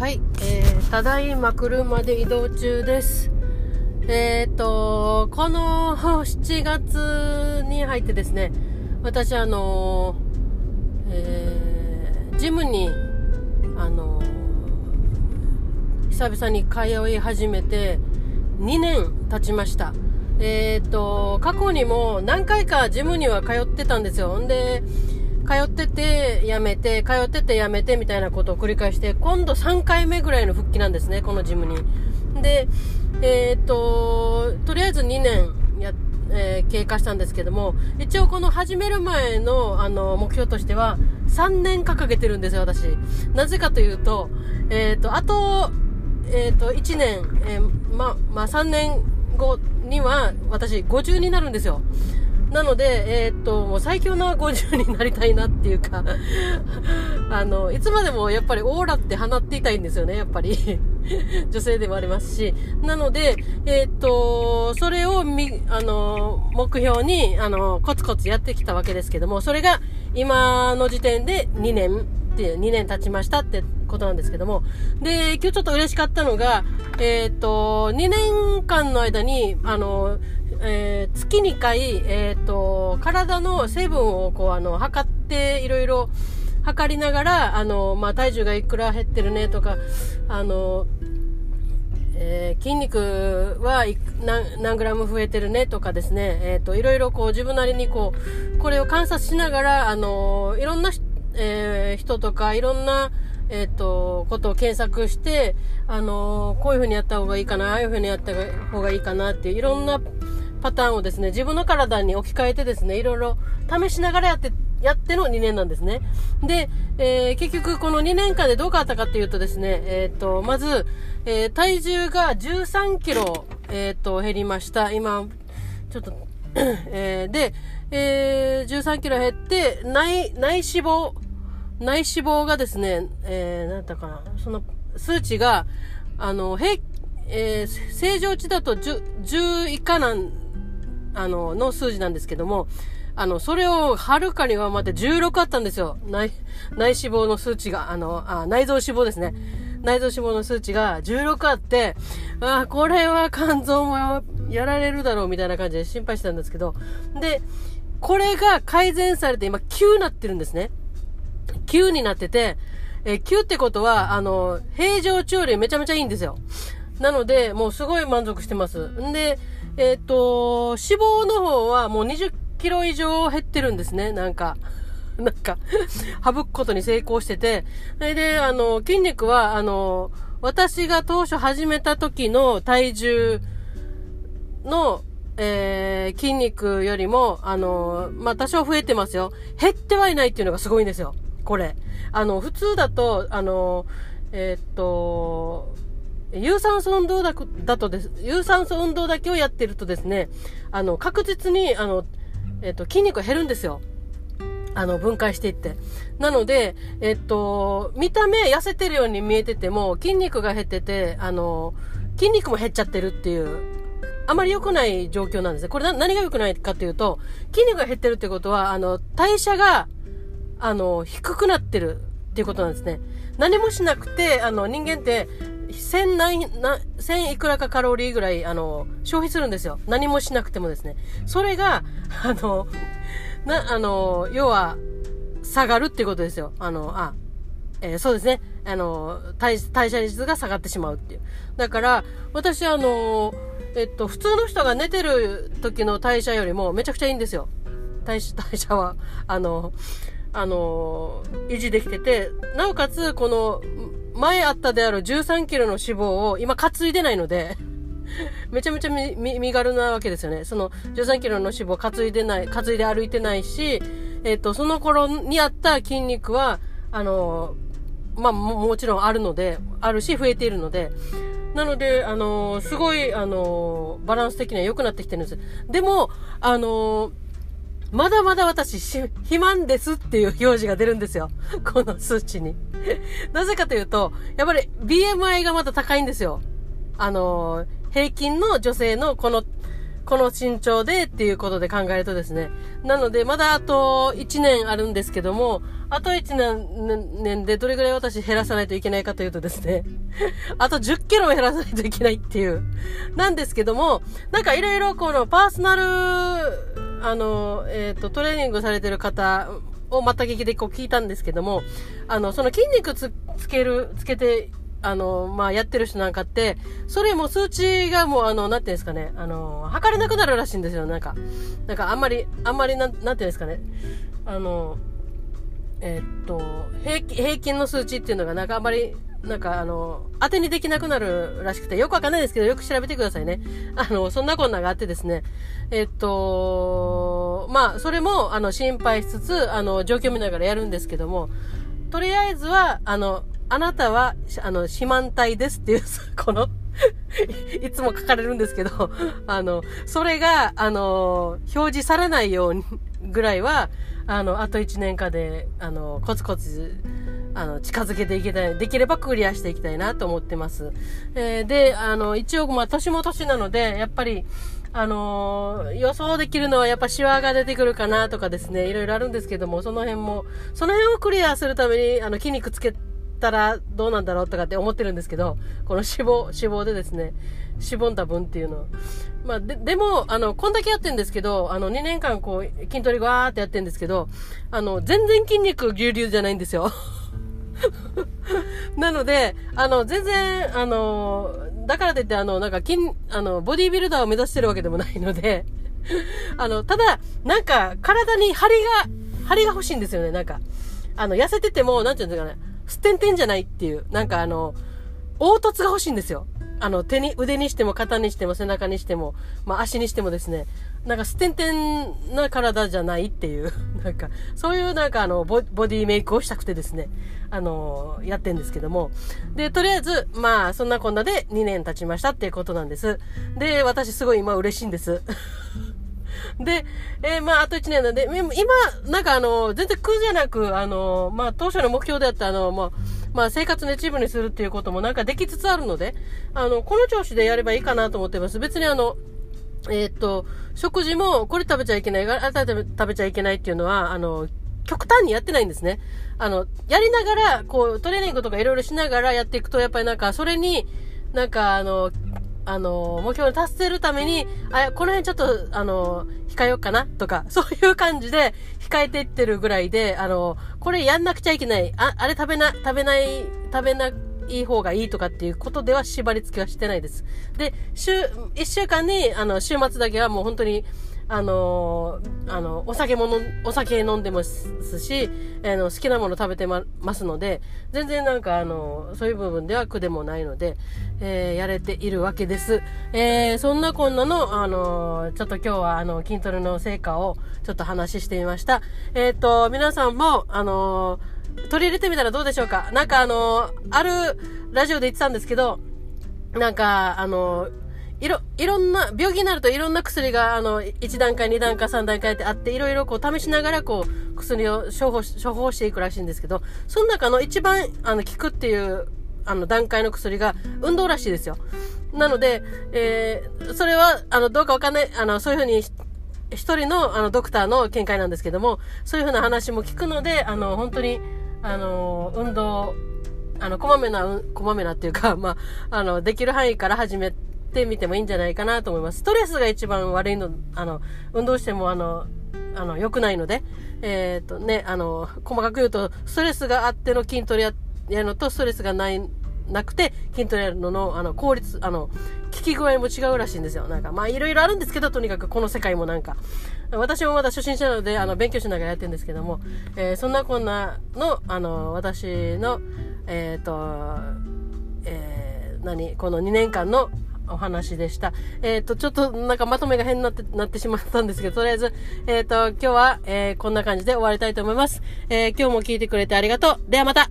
はい、えーただいま車で移動中です。えっ、と、この7月に入ってですね、私あの、えージムに、あの、久々に通い始めて2年経ちました。えっ、と、過去にも何回かジムには通ってたんですよ。んで、通ってて、やめて、通ってて、やめて、みたいなことを繰り返して、今度3回目ぐらいの復帰なんですね、このジムに。で、えっ、と、とりあえず2年や、えー経過したんですけども、一応この始める前の、あの、目標としては、3年掲げてるんですよ、私。なぜかというと、えっ、と、あと、えっ、と、1年、えーま、まあ、3年後には、私、50になるんですよ。なので、えーっと、もう最強な50になりたいなっていうか、あの、いつまでもやっぱりオーラって放っていたいんですよね、やっぱり。女性でもありますし。なので、えーっと、それをみ、あの、目標に、あの、コツコツやってきたわけですけども、それが今の時点で2年って、2年経ちましたってことなんですけども。で、今日ちょっと嬉しかったのが、えーっと、2年間の間に、あの、えー月2回、えっ、と、体の成分をこう、あの、測って、いろいろ測りながら、あの、まあ、体重がいくら減ってるねとか、あの、えー筋肉は何何グラム増えてるねとかですね、えっ、と、いろいろこう自分なりにこう、これを観察しながら、あの、いろんな、えー人とか、いろんな、えっ、と、ことを検索して、あの、こういう風にやった方がいいかな、ああいう風にやった方がいいかなっていう、いろんなパターンをですね、自分の体に置き換えてですね、いろいろ試しながらやって、やっての2年なんですね。で、えー結局この2年間でどう変わったかっていうとですね、えっ、と、まず、えー体重が13キロ、えっ、と、減りました。今、ちょっと、えーで、えー13キロ減って、内、内脂肪、内脂肪がですね、えー、なんだかな、その数値が、あの、平、えー正常値だと 10, 10以下なん、あの、の数字なんですけども、あの、それをはるかに上回って16あったんですよ。内、内脂肪の数値が、あの、あ内臓脂肪ですね。内臓脂肪の数値が16あって、あーこれは肝臓もやられるだろうみたいな感じで心配してたんですけど、で、これが改善されて今9になってるんですね。9になってて、えー9ってことは、あの、平常値よりめちゃめちゃいいんですよ。なので、もうすごい満足してます。んで、えっ、と、脂肪の方はもう20キロ以上減ってるんですね、なんか。なんか、省くことに成功してて。それで、あの、筋肉は、あの、私が当初始めた時の体重の、えー筋肉よりも、あの、まあ、多少増えてますよ。減ってはいないっていうのがすごいんですよ。これ。あの、普通だと、あの、えっと、有酸素運動だだとです、有酸素運動だけをやってるとですね、あの、確実に、あの、えっと、筋肉が減るんですよ。あの、分解していって。なので、えっと、見た目痩せてるように見えてても、筋肉が減ってて、あの、筋肉も減っちゃってるっていう、あまり良くない状況なんですね。これ何が良くないかっていうと、筋肉が減ってるってことは、あの、代謝が、あの、低くなってるっていうことなんですね。何もしなくて、あの、人間って、千何、な、千いくらかカロリーぐらい、あの、消費するんですよ。何もしなくてもですね。それが、あの、な、あの、要は、下がるっていうことですよ。あの、あ、えーそうですね。あの、代代謝率が下がってしまうっていう。だから、私あの、えっと、普通の人が寝てる時の代謝よりもめちゃくちゃいいんですよ。代謝、代謝は。あの、あの、維持できてて、なおかつ、この、前あったである13キロの脂肪を今担いでないので、めちゃめちゃ身軽なわけですよね。その13キロの脂肪担いでない、担いで歩いてないし、えっ、と、その頃にあった筋肉は、あの、まあも、もちろんあるので、あるし増えているので、なので、あのすごい、あのバランス的には良くなってきてるんです。でも、あのまだまだ私、し肥満ですっていう表示が出るんですよ。この数値に。なぜかというと、やっぱり BMI がまだ高いんですよ。あの平均の女性のこの、この身長でっていうことで考えるとですね。なので、まだあと1年あるんですけども、あと1年年でどれぐらい私減らさないといけないかというとですね、あと10キロも減らさないといけないっていう。なんですけども、なんかいろいろこのパーソナル、あの、えっ、ー、と、トレーニングされてる方をまた聞きでこう聞いたんですけども、あの、その筋肉つける、つけてあの、まあ、やってる人なんかって、それも数値がもう、あの、なんていうんですかね、あの、測れなくなるらしいんですよ、なんか。なんか、あんまり、あんまりなん、なんていうんですかね、あの、え、っと、平均、平均の数値っていうのが、なんかあんまり、なんかあの、当てにできなくなるらしくて、よくわかんないですけど、よく調べてくださいね。あの、そんなこんながあってですね、えっと、まあ、それも、あの、心配しつつ、あの、状況見ながらやるんですけども、とりあえずは、あの、あなたは、あの、四万体ですっていう、このいつも書かれるんですけど、あの、それが、あの、表示されないように、ぐらいは、あの、あと1年間で、あの、コツコツ、あの、近づけていけたい。できればクリアしていきたいなと思ってます。えー、で、あの、一応、まあ、年も年なので、やっぱり、あのー、予想できるのはやっぱシワが出てくるかなとかですね、いろいろあるんですけども、その辺も、その辺をクリアするために、あの、筋肉つけたらどうなんだろうとかって思ってるんですけど、この脂肪、脂肪でですね、しぼんだ分っていうの。まあ、で、でも、あの、こんだけやってんですけど、あの、2年間こう、筋トレわーってやってんですけど、あの、全然筋肉牛流じゃないんですよ。なので、あの、全然、あの、だからといって、あの、なんか筋、あの、ボディービルダーを目指してるわけでもないので、あの、ただ、なんか、体に張りが、張りが欲しいんですよね、なんか。あの、痩せてても、なんていうんですかね、すってんてんじゃないっていう、なんかあの、凹凸が欲しいんですよ。あの、手に、腕にしても、肩にしても、背中にしても、まあ、足にしてもですね、なんか、すってんてんな体じゃないっていう、なんか、そういうなんかあのボ、ボディメイクをしたくてですね、あの、やってんですけども。で、とりあえず、まあ、そんなこんなで2年経ちましたっていうことなんです。で、私すごい今嬉しいんです。で、えー、まあ、あと1年なんで、今、なんかあの、全然苦じゃなく、あの、まあ、当初の目標であったあの、まあ、まあ、生活の一部にするっていうこともなんかできつつあるので、あの、この調子でやればいいかなと思ってます。別にあの、えー、っと、食事も、これ食べちゃいけない、あれ食べちゃいけないっていうのは、あの、極端にやってないんですね。あの、やりながら、こう、トレーニングとかいろいろしながらやっていくと、やっぱりなんか、それに、なんか、あの、あの、目標に達せるために、あ、この辺ちょっと、あの、控えようかなとか、そういう感じで控えていってるぐらいで、あの、これやんなくちゃいけない、あ、あれ食べな、食べない、食べない方がいいとかっていうことでは縛り付けはしてないです。で、週、一週間に、あの、週末だけはもう本当に、あのー、あの、お酒もお酒飲んでますし、あの、好きなもの食べてま、すので、全然なんかあの、そういう部分では苦でもないので、えー、やれているわけです。えー、そんなこんなの、あのちょっと今日はあの、筋トレの成果をちょっと話してみました。えっ、と、皆さんも、あの取り入れてみたらどうでしょうか？なんかあのあるラジオで言ってたんですけど、なんか、あのいろ、いろんな、病気になるといろんな薬が、あの、1段階、2段階、3段階ってあって、いろいろこう試しながら、こう、薬を処方処方していくらしいんですけど、その中の一番、あの、効くっていう、あの、段階の薬が、運動らしいですよ。なので、えー、それは、あの、どうかわかんない、あの、そういうふうに、一人の、あの、ドクターの見解なんですけども、そういうふうな話も聞くので、あの、本当に、あの、運動、あの、こまめな、こまめなっていうか、まあ、あの、できる範囲から始めってみてもいいんじゃないかなと思います。ストレスが一番悪いの、あの、運動してもあの、あの、良くないので、えっ、ー、とね、あの、細かく言うと、ストレスがあっての筋トレや、やるのと、ストレスがない、なくて、筋トレやるのの、あの、効率、あの、効き具合も違うらしいんですよ。なんか、まあ、いろいろあるんですけど、とにかくこの世界もなんか、私もまだ初心者なので、あの、勉強しながらやってるんですけども、えー、そんなこんなの、あの、私の、えっ、ー、と、えー、何この2年間のお話でした。えっ、ー、と、ちょっとなんかまとめが変になって、なってしまったんですけど、とりあえず、えっ、ー、と、今日は、えー、こんな感じで終わりたいと思います。え今日も聞いてくれてありがとう。ではまた